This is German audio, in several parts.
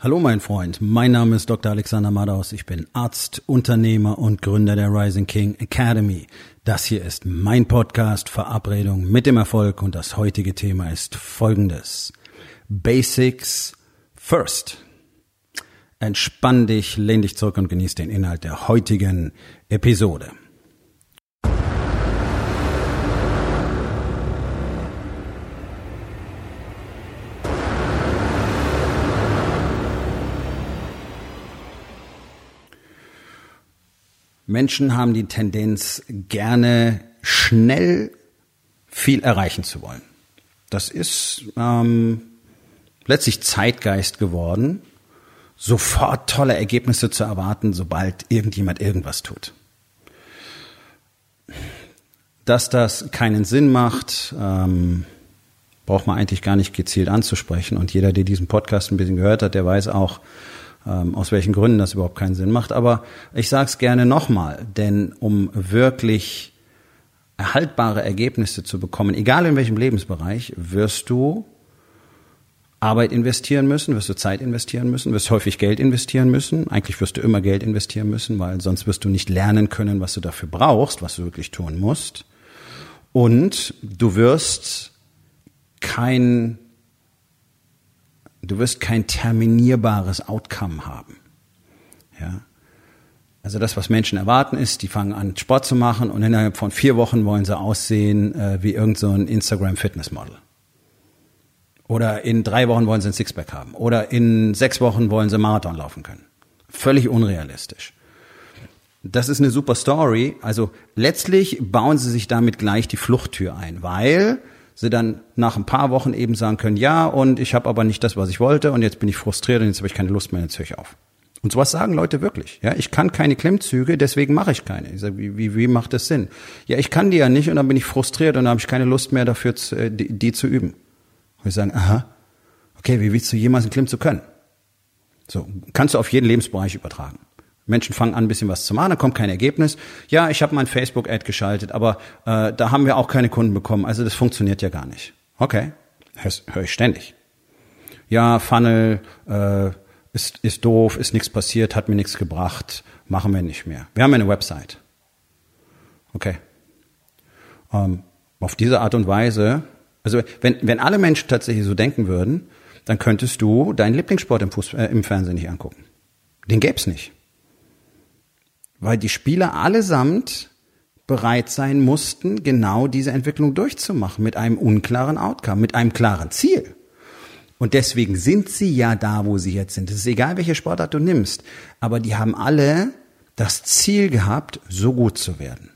Hallo mein Freund, mein Name ist Dr. Alexander Madaus, ich bin Arzt, Unternehmer und Gründer der Rising King Academy. Das hier ist mein Podcast Verabredung mit dem Erfolg und das heutige Thema ist folgendes. Basics first. Entspann dich, lehn dich zurück und genieß den Inhalt der heutigen Episode. Menschen haben die Tendenz, gerne schnell viel erreichen zu wollen. Das ist ähm, letztlich Zeitgeist geworden, sofort tolle Ergebnisse zu erwarten, sobald irgendjemand irgendwas tut. Dass das keinen Sinn macht, ähm, braucht man eigentlich gar nicht gezielt anzusprechen. Und jeder, der diesen Podcast ein bisschen gehört hat, der weiß auch, ähm, aus welchen Gründen das überhaupt keinen Sinn macht. Aber ich sage es gerne nochmal, denn um wirklich erhaltbare Ergebnisse zu bekommen, egal in welchem Lebensbereich, wirst du Arbeit investieren müssen, wirst du Zeit investieren müssen, wirst häufig Geld investieren müssen. Eigentlich wirst du immer Geld investieren müssen, weil sonst wirst du nicht lernen können, was du dafür brauchst, was du wirklich tun musst. Und du wirst kein du wirst kein terminierbares Outcome haben. Ja. Also das, was Menschen erwarten, ist, die fangen an, Sport zu machen und innerhalb von vier Wochen wollen sie aussehen äh, wie irgendein so Instagram-Fitness-Model. Oder in drei Wochen wollen sie ein Sixpack haben. Oder in sechs Wochen wollen sie Marathon laufen können. Völlig unrealistisch. Das ist eine super Story. Also letztlich bauen sie sich damit gleich die Fluchttür ein, weil sie dann nach ein paar Wochen eben sagen können, ja, und ich habe aber nicht das, was ich wollte, und jetzt bin ich frustriert und jetzt habe ich keine Lust mehr, jetzt höre ich auf. Und sowas sagen Leute wirklich. Ja, ich kann keine Klimmzüge, deswegen mache ich keine. Ich sage, wie, wie, wie macht das Sinn? Ja, ich kann die ja nicht und dann bin ich frustriert und dann habe ich keine Lust mehr dafür, zu, äh, die, die zu üben. Und ich sagen, aha, okay, wie willst du jemals einen Klimmzug können? So, kannst du auf jeden Lebensbereich übertragen. Menschen fangen an, ein bisschen was zu machen, dann kommt kein Ergebnis. Ja, ich habe mein Facebook-Ad geschaltet, aber äh, da haben wir auch keine Kunden bekommen. Also das funktioniert ja gar nicht. Okay, höre hör ich ständig. Ja, Funnel äh, ist, ist doof, ist nichts passiert, hat mir nichts gebracht, machen wir nicht mehr. Wir haben eine Website. Okay. Ähm, auf diese Art und Weise, also wenn, wenn alle Menschen tatsächlich so denken würden, dann könntest du deinen Lieblingssport im, Fuß, äh, im Fernsehen nicht angucken. Den gäb's nicht weil die Spieler allesamt bereit sein mussten, genau diese Entwicklung durchzumachen mit einem unklaren Outcome, mit einem klaren Ziel. Und deswegen sind sie ja da, wo sie jetzt sind. Es ist egal, welche Sportart du nimmst, aber die haben alle das Ziel gehabt, so gut zu werden.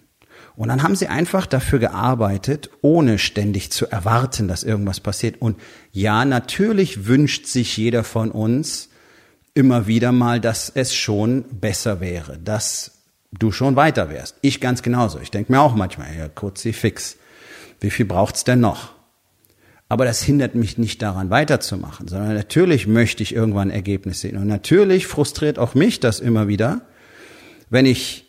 Und dann haben sie einfach dafür gearbeitet, ohne ständig zu erwarten, dass irgendwas passiert. Und ja, natürlich wünscht sich jeder von uns, immer wieder mal, dass es schon besser wäre, dass du schon weiter wärst. Ich ganz genauso. Ich denke mir auch manchmal, ja, kurz fix. Wie viel braucht's denn noch? Aber das hindert mich nicht daran weiterzumachen, sondern natürlich möchte ich irgendwann Ergebnisse sehen. Und natürlich frustriert auch mich das immer wieder, wenn ich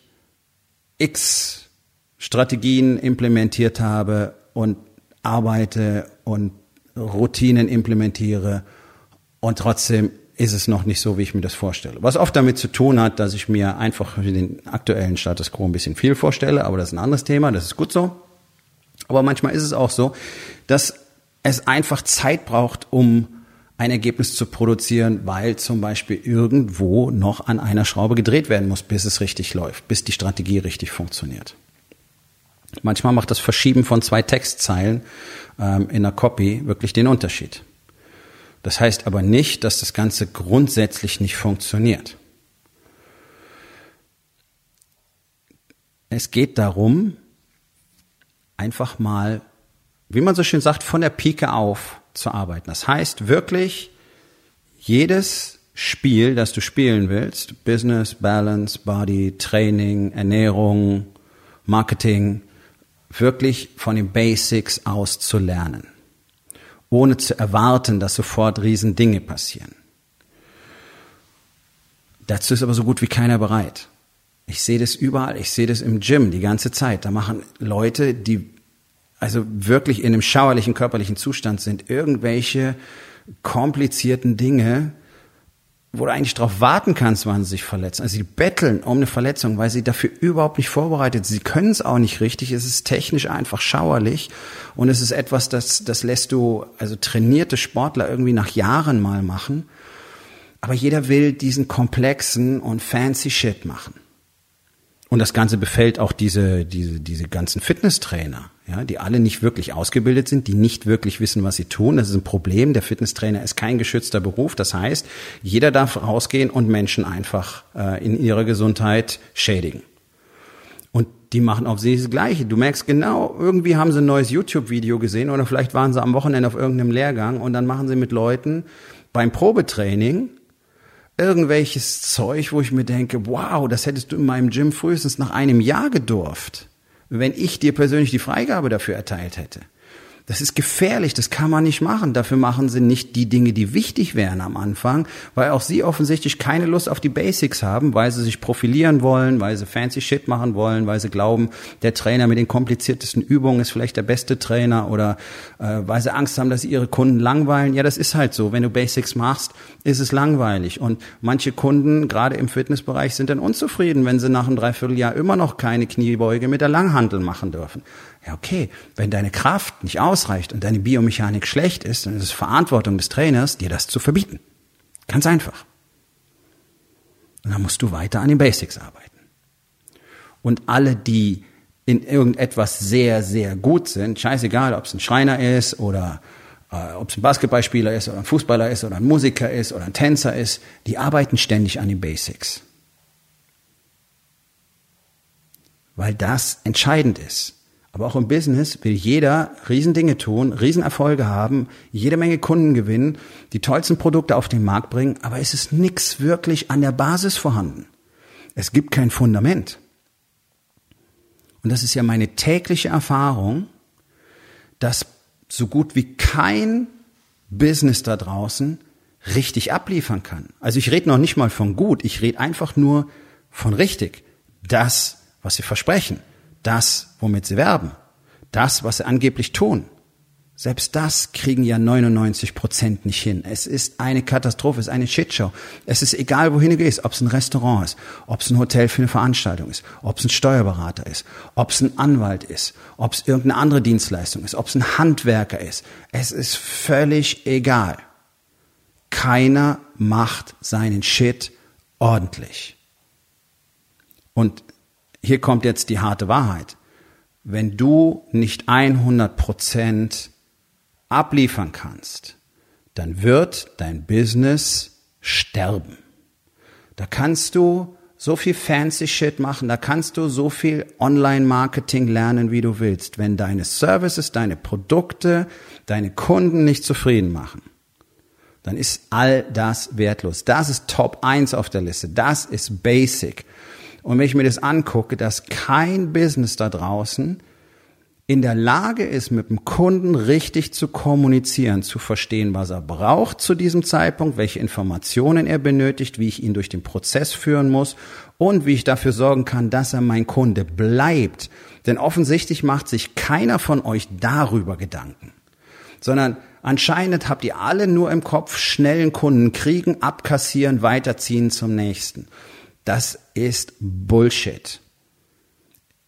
X Strategien implementiert habe und arbeite und Routinen implementiere und trotzdem ist es noch nicht so, wie ich mir das vorstelle. Was oft damit zu tun hat, dass ich mir einfach den aktuellen Status quo ein bisschen viel vorstelle, aber das ist ein anderes Thema, das ist gut so. Aber manchmal ist es auch so, dass es einfach Zeit braucht, um ein Ergebnis zu produzieren, weil zum Beispiel irgendwo noch an einer Schraube gedreht werden muss, bis es richtig läuft, bis die Strategie richtig funktioniert. Manchmal macht das Verschieben von zwei Textzeilen ähm, in einer Copy wirklich den Unterschied. Das heißt aber nicht, dass das Ganze grundsätzlich nicht funktioniert. Es geht darum, einfach mal, wie man so schön sagt, von der Pike auf zu arbeiten. Das heißt wirklich, jedes Spiel, das du spielen willst, Business, Balance, Body, Training, Ernährung, Marketing, wirklich von den Basics aus zu lernen ohne zu erwarten, dass sofort Riesendinge passieren. Dazu ist aber so gut wie keiner bereit. Ich sehe das überall, ich sehe das im Gym die ganze Zeit. Da machen Leute, die also wirklich in einem schauerlichen körperlichen Zustand sind, irgendwelche komplizierten Dinge wo du eigentlich darauf warten kannst, wann sie sich verletzen. Also sie betteln um eine Verletzung, weil sie dafür überhaupt nicht vorbereitet sind. Sie können es auch nicht richtig. Es ist technisch einfach schauerlich und es ist etwas, das, das lässt du, also trainierte Sportler irgendwie nach Jahren mal machen. Aber jeder will diesen komplexen und fancy Shit machen. Und das Ganze befällt auch diese, diese, diese ganzen Fitnesstrainer, ja, die alle nicht wirklich ausgebildet sind, die nicht wirklich wissen, was sie tun. Das ist ein Problem. Der Fitnesstrainer ist kein geschützter Beruf. Das heißt, jeder darf rausgehen und Menschen einfach äh, in ihrer Gesundheit schädigen. Und die machen auf sie das Gleiche. Du merkst genau, irgendwie haben sie ein neues YouTube-Video gesehen oder vielleicht waren sie am Wochenende auf irgendeinem Lehrgang und dann machen sie mit Leuten beim Probetraining irgendwelches Zeug, wo ich mir denke, wow, das hättest du in meinem Gym frühestens nach einem Jahr gedurft, wenn ich dir persönlich die Freigabe dafür erteilt hätte. Das ist gefährlich, das kann man nicht machen. Dafür machen sie nicht die Dinge, die wichtig wären am Anfang, weil auch sie offensichtlich keine Lust auf die Basics haben, weil sie sich profilieren wollen, weil sie fancy Shit machen wollen, weil sie glauben, der Trainer mit den kompliziertesten Übungen ist vielleicht der beste Trainer oder äh, weil sie Angst haben, dass sie ihre Kunden langweilen. Ja, das ist halt so. Wenn du Basics machst, ist es langweilig. Und manche Kunden, gerade im Fitnessbereich, sind dann unzufrieden, wenn sie nach einem Dreivierteljahr immer noch keine Kniebeuge mit der Langhandel machen dürfen. Ja, okay, wenn deine Kraft nicht ausreicht und deine Biomechanik schlecht ist, dann ist es Verantwortung des Trainers, dir das zu verbieten. Ganz einfach. Und dann musst du weiter an den Basics arbeiten. Und alle, die in irgendetwas sehr, sehr gut sind, scheißegal, ob es ein Schreiner ist oder äh, ob es ein Basketballspieler ist oder ein Fußballer ist oder ein Musiker ist oder ein Tänzer ist, die arbeiten ständig an den Basics. Weil das entscheidend ist. Aber auch im Business will jeder Riesendinge tun, Riesenerfolge haben, jede Menge Kunden gewinnen, die tollsten Produkte auf den Markt bringen, aber es ist nichts wirklich an der Basis vorhanden. Es gibt kein Fundament. Und das ist ja meine tägliche Erfahrung, dass so gut wie kein Business da draußen richtig abliefern kann. Also ich rede noch nicht mal von gut, ich rede einfach nur von richtig. Das, was sie versprechen das, womit sie werben, das, was sie angeblich tun. Selbst das kriegen ja 99 Prozent nicht hin. Es ist eine Katastrophe, es ist eine Shitshow. Es ist egal, wohin du gehst, ob es ein Restaurant ist, ob es ein Hotel für eine Veranstaltung ist, ob es ein Steuerberater ist, ob es ein Anwalt ist, ob es irgendeine andere Dienstleistung ist, ob es ein Handwerker ist. Es ist völlig egal. Keiner macht seinen Shit ordentlich. Und hier kommt jetzt die harte Wahrheit. Wenn du nicht 100 Prozent abliefern kannst, dann wird dein Business sterben. Da kannst du so viel fancy Shit machen, da kannst du so viel Online-Marketing lernen, wie du willst. Wenn deine Services, deine Produkte, deine Kunden nicht zufrieden machen, dann ist all das wertlos. Das ist Top 1 auf der Liste. Das ist Basic. Und wenn ich mir das angucke, dass kein Business da draußen in der Lage ist, mit dem Kunden richtig zu kommunizieren, zu verstehen, was er braucht zu diesem Zeitpunkt, welche Informationen er benötigt, wie ich ihn durch den Prozess führen muss und wie ich dafür sorgen kann, dass er mein Kunde bleibt. Denn offensichtlich macht sich keiner von euch darüber Gedanken, sondern anscheinend habt ihr alle nur im Kopf schnellen Kunden kriegen, abkassieren, weiterziehen zum nächsten. Das ist Bullshit.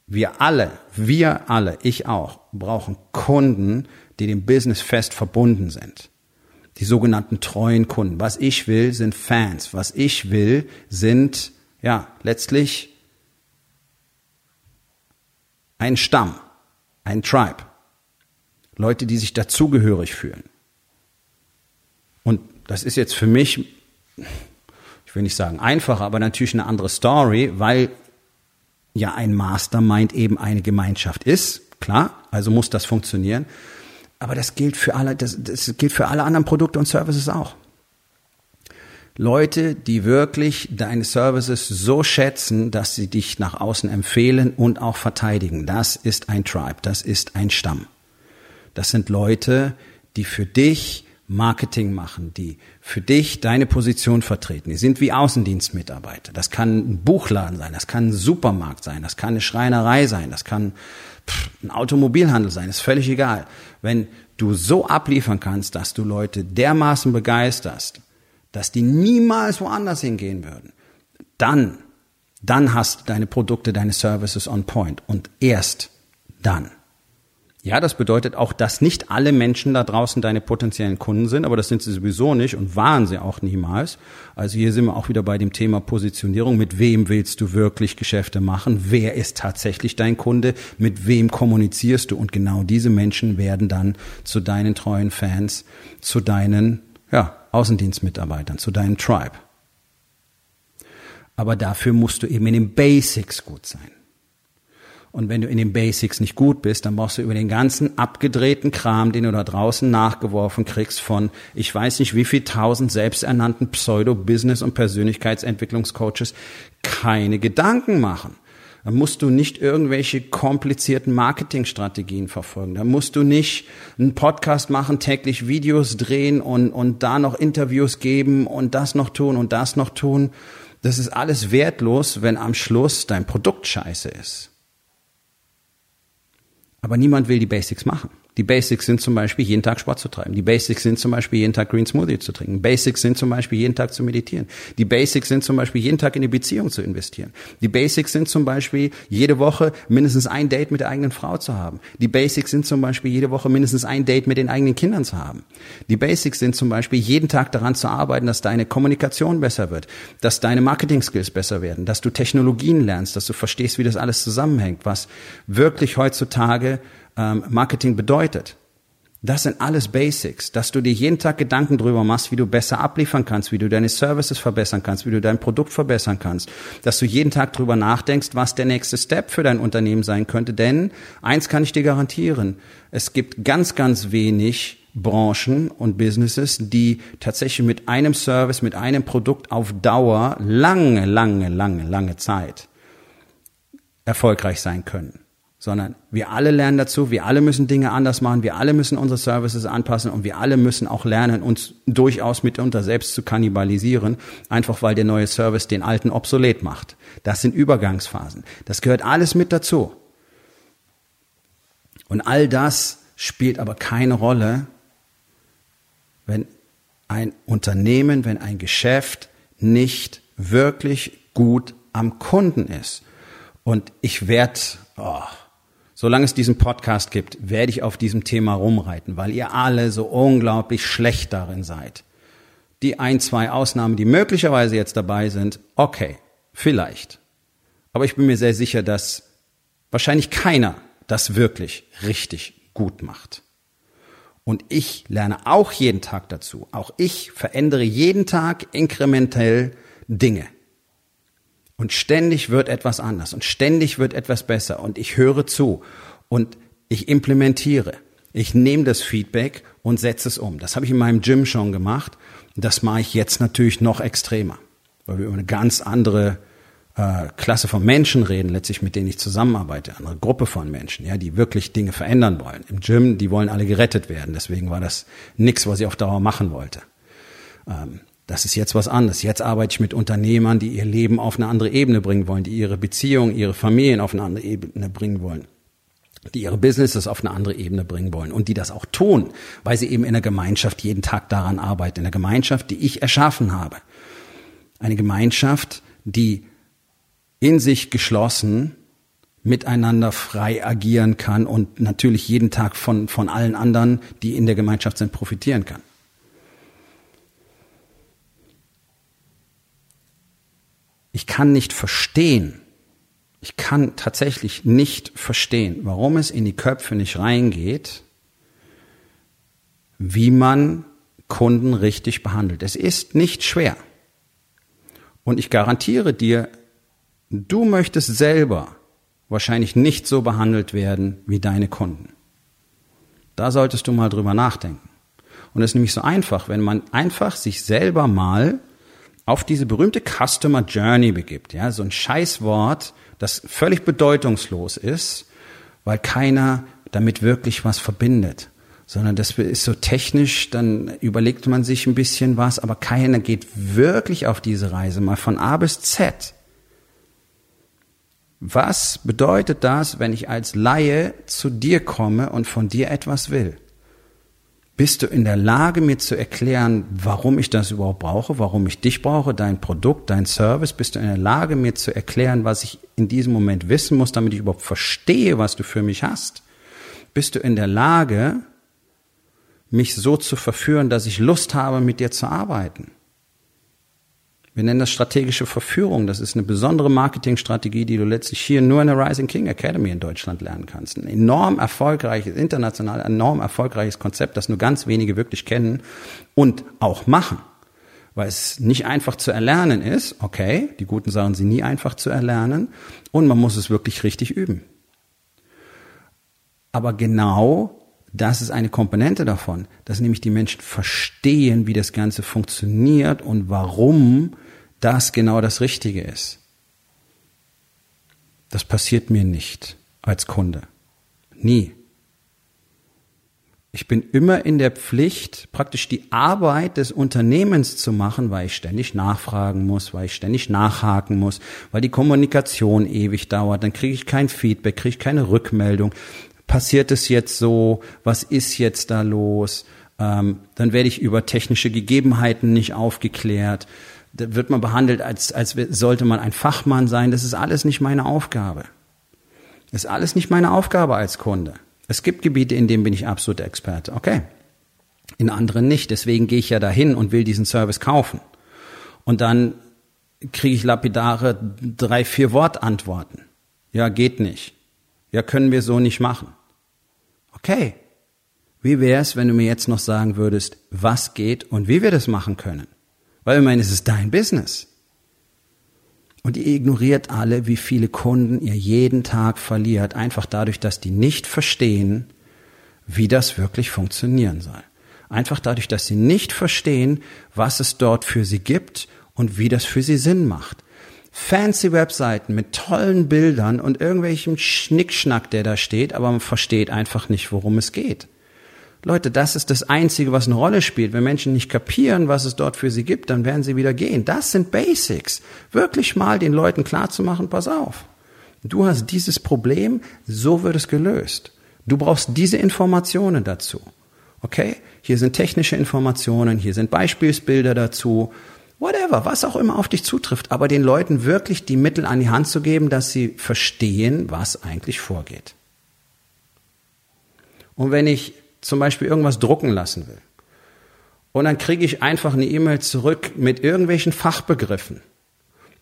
Wir alle, wir alle, ich auch, brauchen Kunden, die dem Business fest verbunden sind. Die sogenannten treuen Kunden. Was ich will, sind Fans. Was ich will, sind, ja, letztlich ein Stamm, ein Tribe. Leute, die sich dazugehörig fühlen. Und das ist jetzt für mich will nicht sagen einfacher, aber natürlich eine andere Story, weil ja ein Mastermind eben eine Gemeinschaft ist. Klar, also muss das funktionieren. Aber das gilt für alle, das, das gilt für alle anderen Produkte und Services auch. Leute, die wirklich deine Services so schätzen, dass sie dich nach außen empfehlen und auch verteidigen. Das ist ein Tribe, das ist ein Stamm. Das sind Leute, die für dich Marketing machen, die für dich deine Position vertreten. Die sind wie Außendienstmitarbeiter. Das kann ein Buchladen sein, das kann ein Supermarkt sein, das kann eine Schreinerei sein, das kann ein Automobilhandel sein, ist völlig egal. Wenn du so abliefern kannst, dass du Leute dermaßen begeisterst, dass die niemals woanders hingehen würden, dann, dann hast du deine Produkte, deine Services on point. Und erst dann. Ja, das bedeutet auch, dass nicht alle Menschen da draußen deine potenziellen Kunden sind, aber das sind sie sowieso nicht und waren sie auch niemals. Also hier sind wir auch wieder bei dem Thema Positionierung. Mit wem willst du wirklich Geschäfte machen? Wer ist tatsächlich dein Kunde? Mit wem kommunizierst du? Und genau diese Menschen werden dann zu deinen treuen Fans, zu deinen ja, Außendienstmitarbeitern, zu deinem Tribe. Aber dafür musst du eben in den Basics gut sein. Und wenn du in den Basics nicht gut bist, dann brauchst du über den ganzen abgedrehten Kram, den du da draußen nachgeworfen kriegst von, ich weiß nicht wie viel tausend selbsternannten Pseudo-Business- und Persönlichkeitsentwicklungscoaches, keine Gedanken machen. Da musst du nicht irgendwelche komplizierten Marketingstrategien verfolgen. Da musst du nicht einen Podcast machen, täglich Videos drehen und, und da noch Interviews geben und das noch tun und das noch tun. Das ist alles wertlos, wenn am Schluss dein Produkt scheiße ist. Aber niemand will die Basics machen. Die Basics sind zum Beispiel jeden Tag Sport zu treiben. Die Basics sind zum Beispiel jeden Tag Green Smoothie zu trinken. Basics sind zum Beispiel jeden Tag zu meditieren. Die Basics sind zum Beispiel jeden Tag in die Beziehung zu investieren. Die Basics sind zum Beispiel jede Woche mindestens ein Date mit der eigenen Frau zu haben. Die Basics sind zum Beispiel jede Woche mindestens ein Date mit den eigenen Kindern zu haben. Die Basics sind zum Beispiel jeden Tag daran zu arbeiten, dass deine Kommunikation besser wird, dass deine Marketing-Skills besser werden, dass du Technologien lernst, dass du verstehst, wie das alles zusammenhängt, was wirklich heutzutage ähm, Marketing bedeutet. Das sind alles Basics, dass du dir jeden Tag Gedanken drüber machst, wie du besser abliefern kannst, wie du deine Services verbessern kannst, wie du dein Produkt verbessern kannst, dass du jeden Tag drüber nachdenkst, was der nächste Step für dein Unternehmen sein könnte. Denn eins kann ich dir garantieren, es gibt ganz, ganz wenig Branchen und Businesses, die tatsächlich mit einem Service, mit einem Produkt auf Dauer lange, lange, lange, lange Zeit erfolgreich sein können sondern wir alle lernen dazu, wir alle müssen Dinge anders machen, wir alle müssen unsere Services anpassen und wir alle müssen auch lernen, uns durchaus mitunter selbst zu kannibalisieren, einfach weil der neue Service den alten obsolet macht. Das sind Übergangsphasen. Das gehört alles mit dazu. Und all das spielt aber keine Rolle, wenn ein Unternehmen, wenn ein Geschäft nicht wirklich gut am Kunden ist. Und ich werde, oh, Solange es diesen Podcast gibt, werde ich auf diesem Thema rumreiten, weil ihr alle so unglaublich schlecht darin seid. Die ein, zwei Ausnahmen, die möglicherweise jetzt dabei sind, okay, vielleicht. Aber ich bin mir sehr sicher, dass wahrscheinlich keiner das wirklich richtig gut macht. Und ich lerne auch jeden Tag dazu. Auch ich verändere jeden Tag inkrementell Dinge. Und ständig wird etwas anders und ständig wird etwas besser und ich höre zu und ich implementiere. Ich nehme das Feedback und setze es um. Das habe ich in meinem Gym schon gemacht. Das mache ich jetzt natürlich noch extremer, weil wir über eine ganz andere äh, Klasse von Menschen reden, letztlich mit denen ich zusammenarbeite, eine andere Gruppe von Menschen, ja, die wirklich Dinge verändern wollen. Im Gym, die wollen alle gerettet werden. Deswegen war das nichts, was ich auf Dauer machen wollte. Ähm, das ist jetzt was anderes. Jetzt arbeite ich mit Unternehmern, die ihr Leben auf eine andere Ebene bringen wollen, die ihre Beziehung, ihre Familien auf eine andere Ebene bringen wollen, die ihre Businesses auf eine andere Ebene bringen wollen und die das auch tun, weil sie eben in der Gemeinschaft jeden Tag daran arbeiten, in der Gemeinschaft, die ich erschaffen habe. Eine Gemeinschaft, die in sich geschlossen miteinander frei agieren kann und natürlich jeden Tag von, von allen anderen, die in der Gemeinschaft sind, profitieren kann. Ich kann nicht verstehen, ich kann tatsächlich nicht verstehen, warum es in die Köpfe nicht reingeht, wie man Kunden richtig behandelt. Es ist nicht schwer. Und ich garantiere dir, du möchtest selber wahrscheinlich nicht so behandelt werden wie deine Kunden. Da solltest du mal drüber nachdenken. Und es ist nämlich so einfach, wenn man einfach sich selber mal auf diese berühmte Customer Journey begibt. Ja, so ein Scheißwort, das völlig bedeutungslos ist, weil keiner damit wirklich was verbindet. Sondern das ist so technisch, dann überlegt man sich ein bisschen was, aber keiner geht wirklich auf diese Reise mal von A bis Z. Was bedeutet das, wenn ich als Laie zu dir komme und von dir etwas will? Bist du in der Lage, mir zu erklären, warum ich das überhaupt brauche, warum ich dich brauche, dein Produkt, dein Service? Bist du in der Lage, mir zu erklären, was ich in diesem Moment wissen muss, damit ich überhaupt verstehe, was du für mich hast? Bist du in der Lage, mich so zu verführen, dass ich Lust habe, mit dir zu arbeiten? Wir nennen das strategische Verführung. Das ist eine besondere Marketingstrategie, die du letztlich hier nur in der Rising King Academy in Deutschland lernen kannst. Ein enorm erfolgreiches, international enorm erfolgreiches Konzept, das nur ganz wenige wirklich kennen und auch machen. Weil es nicht einfach zu erlernen ist. Okay, die guten Sachen sind nie einfach zu erlernen. Und man muss es wirklich richtig üben. Aber genau das ist eine Komponente davon, dass nämlich die Menschen verstehen, wie das Ganze funktioniert und warum das genau das Richtige ist. Das passiert mir nicht als Kunde. Nie. Ich bin immer in der Pflicht, praktisch die Arbeit des Unternehmens zu machen, weil ich ständig nachfragen muss, weil ich ständig nachhaken muss, weil die Kommunikation ewig dauert, dann kriege ich kein Feedback, kriege ich keine Rückmeldung. Passiert es jetzt so? Was ist jetzt da los? Ähm, dann werde ich über technische Gegebenheiten nicht aufgeklärt da wird man behandelt, als, als sollte man ein Fachmann sein. Das ist alles nicht meine Aufgabe. Das ist alles nicht meine Aufgabe als Kunde. Es gibt Gebiete, in denen bin ich absolut Experte. Okay. In anderen nicht. Deswegen gehe ich ja dahin und will diesen Service kaufen. Und dann kriege ich lapidare drei, vier Wortantworten. Ja, geht nicht. Ja, können wir so nicht machen. Okay. Wie wäre es, wenn du mir jetzt noch sagen würdest, was geht und wie wir das machen können? Weil ich meine, es ist dein Business. Und ihr ignoriert alle, wie viele Kunden ihr jeden Tag verliert, einfach dadurch, dass die nicht verstehen, wie das wirklich funktionieren soll. Einfach dadurch, dass sie nicht verstehen, was es dort für sie gibt und wie das für sie Sinn macht. Fancy Webseiten mit tollen Bildern und irgendwelchem Schnickschnack, der da steht, aber man versteht einfach nicht, worum es geht. Leute, das ist das Einzige, was eine Rolle spielt. Wenn Menschen nicht kapieren, was es dort für sie gibt, dann werden sie wieder gehen. Das sind Basics. Wirklich mal den Leuten klarzumachen, pass auf. Du hast dieses Problem, so wird es gelöst. Du brauchst diese Informationen dazu. Okay? Hier sind technische Informationen, hier sind Beispielsbilder dazu. Whatever, was auch immer auf dich zutrifft, aber den Leuten wirklich die Mittel an die Hand zu geben, dass sie verstehen, was eigentlich vorgeht. Und wenn ich zum Beispiel irgendwas drucken lassen will. Und dann kriege ich einfach eine E-Mail zurück mit irgendwelchen Fachbegriffen,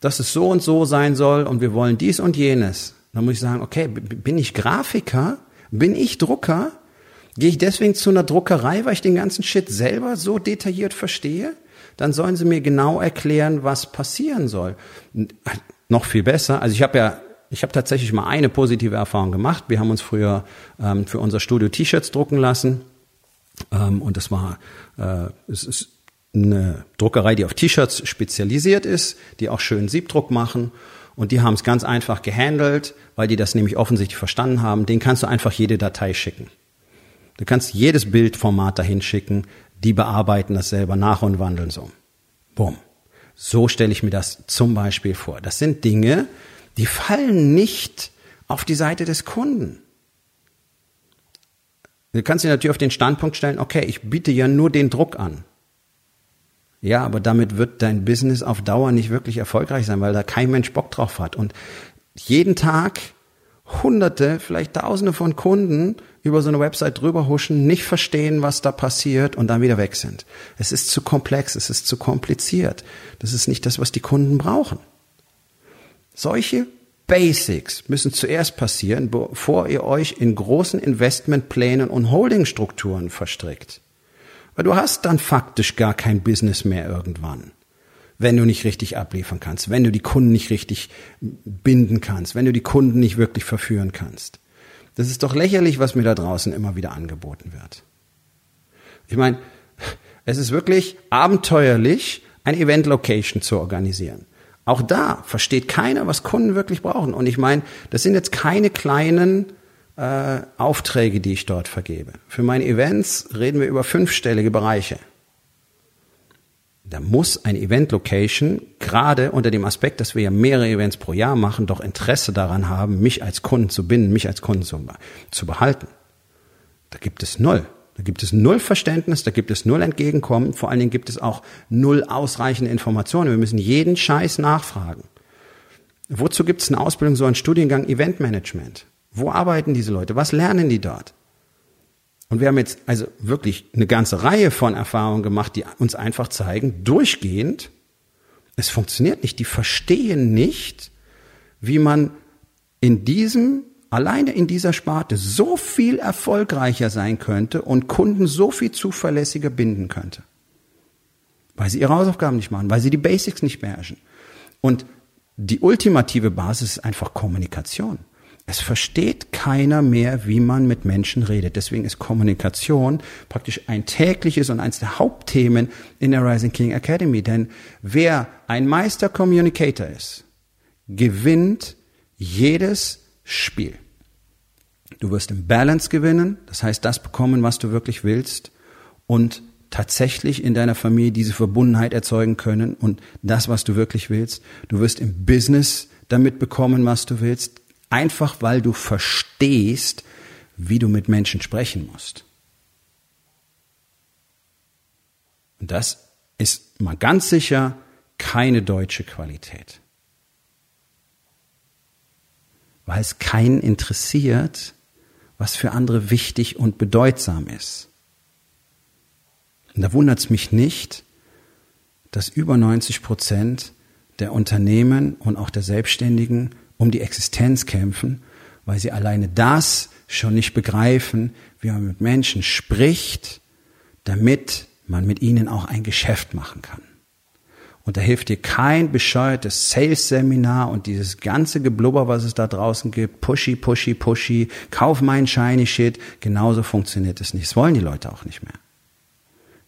dass es so und so sein soll und wir wollen dies und jenes. Dann muss ich sagen, okay, bin ich Grafiker? Bin ich Drucker? Gehe ich deswegen zu einer Druckerei, weil ich den ganzen Shit selber so detailliert verstehe? Dann sollen sie mir genau erklären, was passieren soll. Noch viel besser, also ich habe ja ich habe tatsächlich mal eine positive Erfahrung gemacht. Wir haben uns früher ähm, für unser Studio T-Shirts drucken lassen. Ähm, und das war, äh, es ist eine Druckerei, die auf T-Shirts spezialisiert ist, die auch schön Siebdruck machen. Und die haben es ganz einfach gehandelt, weil die das nämlich offensichtlich verstanden haben. Den kannst du einfach jede Datei schicken. Du kannst jedes Bildformat dahin schicken. Die bearbeiten das selber nach und wandeln so. Bumm. So stelle ich mir das zum Beispiel vor. Das sind Dinge, die fallen nicht auf die Seite des Kunden. Du kannst dich natürlich auf den Standpunkt stellen, okay, ich biete ja nur den Druck an. Ja, aber damit wird dein Business auf Dauer nicht wirklich erfolgreich sein, weil da kein Mensch Bock drauf hat. Und jeden Tag Hunderte, vielleicht Tausende von Kunden über so eine Website drüber huschen, nicht verstehen, was da passiert und dann wieder weg sind. Es ist zu komplex, es ist zu kompliziert. Das ist nicht das, was die Kunden brauchen. Solche Basics müssen zuerst passieren, bevor ihr euch in großen Investmentplänen und Holdingstrukturen verstrickt. Weil du hast dann faktisch gar kein Business mehr irgendwann, wenn du nicht richtig abliefern kannst, wenn du die Kunden nicht richtig binden kannst, wenn du die Kunden nicht wirklich verführen kannst. Das ist doch lächerlich, was mir da draußen immer wieder angeboten wird. Ich meine, es ist wirklich abenteuerlich, ein Event-Location zu organisieren. Auch da versteht keiner, was Kunden wirklich brauchen. Und ich meine, das sind jetzt keine kleinen äh, Aufträge, die ich dort vergebe. Für meine Events reden wir über fünfstellige Bereiche. Da muss ein Event-Location, gerade unter dem Aspekt, dass wir ja mehrere Events pro Jahr machen, doch Interesse daran haben, mich als Kunden zu binden, mich als Kunden zu, zu behalten. Da gibt es null. Da gibt es null Verständnis, da gibt es null Entgegenkommen, vor allen Dingen gibt es auch null ausreichende Informationen. Wir müssen jeden Scheiß nachfragen. Wozu gibt es eine Ausbildung, so einen Studiengang Eventmanagement? Wo arbeiten diese Leute? Was lernen die dort? Und wir haben jetzt also wirklich eine ganze Reihe von Erfahrungen gemacht, die uns einfach zeigen, durchgehend, es funktioniert nicht. Die verstehen nicht, wie man in diesem, alleine in dieser Sparte so viel erfolgreicher sein könnte und Kunden so viel zuverlässiger binden könnte. Weil sie ihre Hausaufgaben nicht machen, weil sie die Basics nicht beherrschen. Und die ultimative Basis ist einfach Kommunikation. Es versteht keiner mehr, wie man mit Menschen redet. Deswegen ist Kommunikation praktisch ein tägliches und eines der Hauptthemen in der Rising King Academy. Denn wer ein Meister Communicator ist, gewinnt jedes Spiel. Du wirst im Balance gewinnen, das heißt das bekommen, was du wirklich willst und tatsächlich in deiner Familie diese Verbundenheit erzeugen können und das, was du wirklich willst. Du wirst im Business damit bekommen, was du willst, einfach weil du verstehst, wie du mit Menschen sprechen musst. Und das ist mal ganz sicher keine deutsche Qualität weil es keinen interessiert, was für andere wichtig und bedeutsam ist. Und da wundert es mich nicht, dass über 90 Prozent der Unternehmen und auch der Selbstständigen um die Existenz kämpfen, weil sie alleine das schon nicht begreifen, wie man mit Menschen spricht, damit man mit ihnen auch ein Geschäft machen kann. Und da hilft dir kein bescheuertes Sales-Seminar und dieses ganze Geblubber, was es da draußen gibt. Pushy, pushy, pushy. Kauf meinen shiny Shit. Genauso funktioniert es nicht. Das wollen die Leute auch nicht mehr.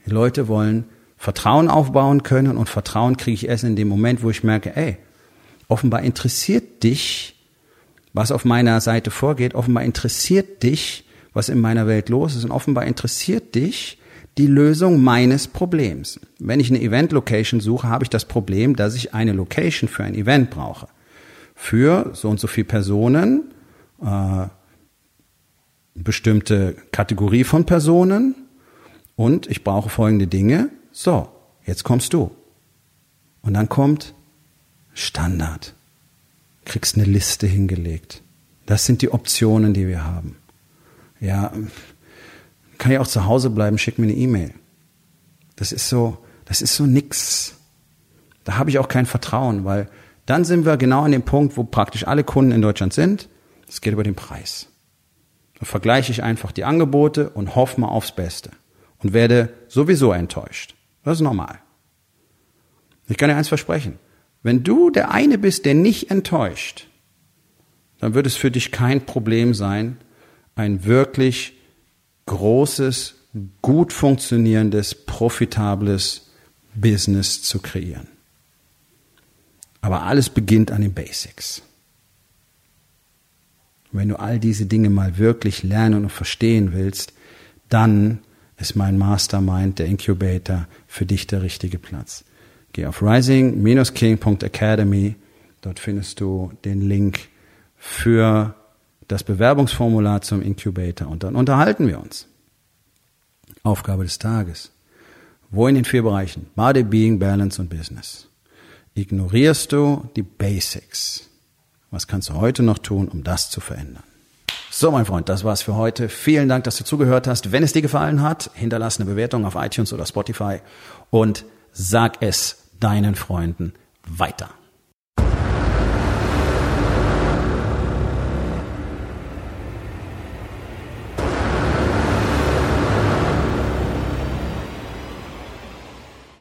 Die Leute wollen Vertrauen aufbauen können und Vertrauen kriege ich erst in dem Moment, wo ich merke, ey, offenbar interessiert dich, was auf meiner Seite vorgeht. Offenbar interessiert dich, was in meiner Welt los ist. Und offenbar interessiert dich, die Lösung meines Problems. Wenn ich eine Event-Location suche, habe ich das Problem, dass ich eine Location für ein Event brauche. Für so und so viele Personen, äh, bestimmte Kategorie von Personen und ich brauche folgende Dinge. So, jetzt kommst du. Und dann kommt Standard. Kriegst eine Liste hingelegt. Das sind die Optionen, die wir haben. Ja, kann ich auch zu Hause bleiben, schick mir eine E-Mail. Das ist so, das ist so nix. Da habe ich auch kein Vertrauen, weil dann sind wir genau an dem Punkt, wo praktisch alle Kunden in Deutschland sind. Es geht über den Preis. Da vergleiche ich einfach die Angebote und hoffe mal aufs Beste und werde sowieso enttäuscht. Das ist normal. Ich kann dir eins versprechen. Wenn du der eine bist, der nicht enttäuscht, dann wird es für dich kein Problem sein, ein wirklich großes, gut funktionierendes, profitables Business zu kreieren. Aber alles beginnt an den Basics. Wenn du all diese Dinge mal wirklich lernen und verstehen willst, dann ist mein Mastermind, der Incubator, für dich der richtige Platz. Geh auf rising-king.academy. Dort findest du den Link für das Bewerbungsformular zum Incubator und dann unterhalten wir uns. Aufgabe des Tages. Wo in den vier Bereichen Body, Being, Balance und Business ignorierst du die Basics? Was kannst du heute noch tun, um das zu verändern? So, mein Freund, das war's für heute. Vielen Dank, dass du zugehört hast. Wenn es dir gefallen hat, hinterlass eine Bewertung auf iTunes oder Spotify und sag es deinen Freunden weiter.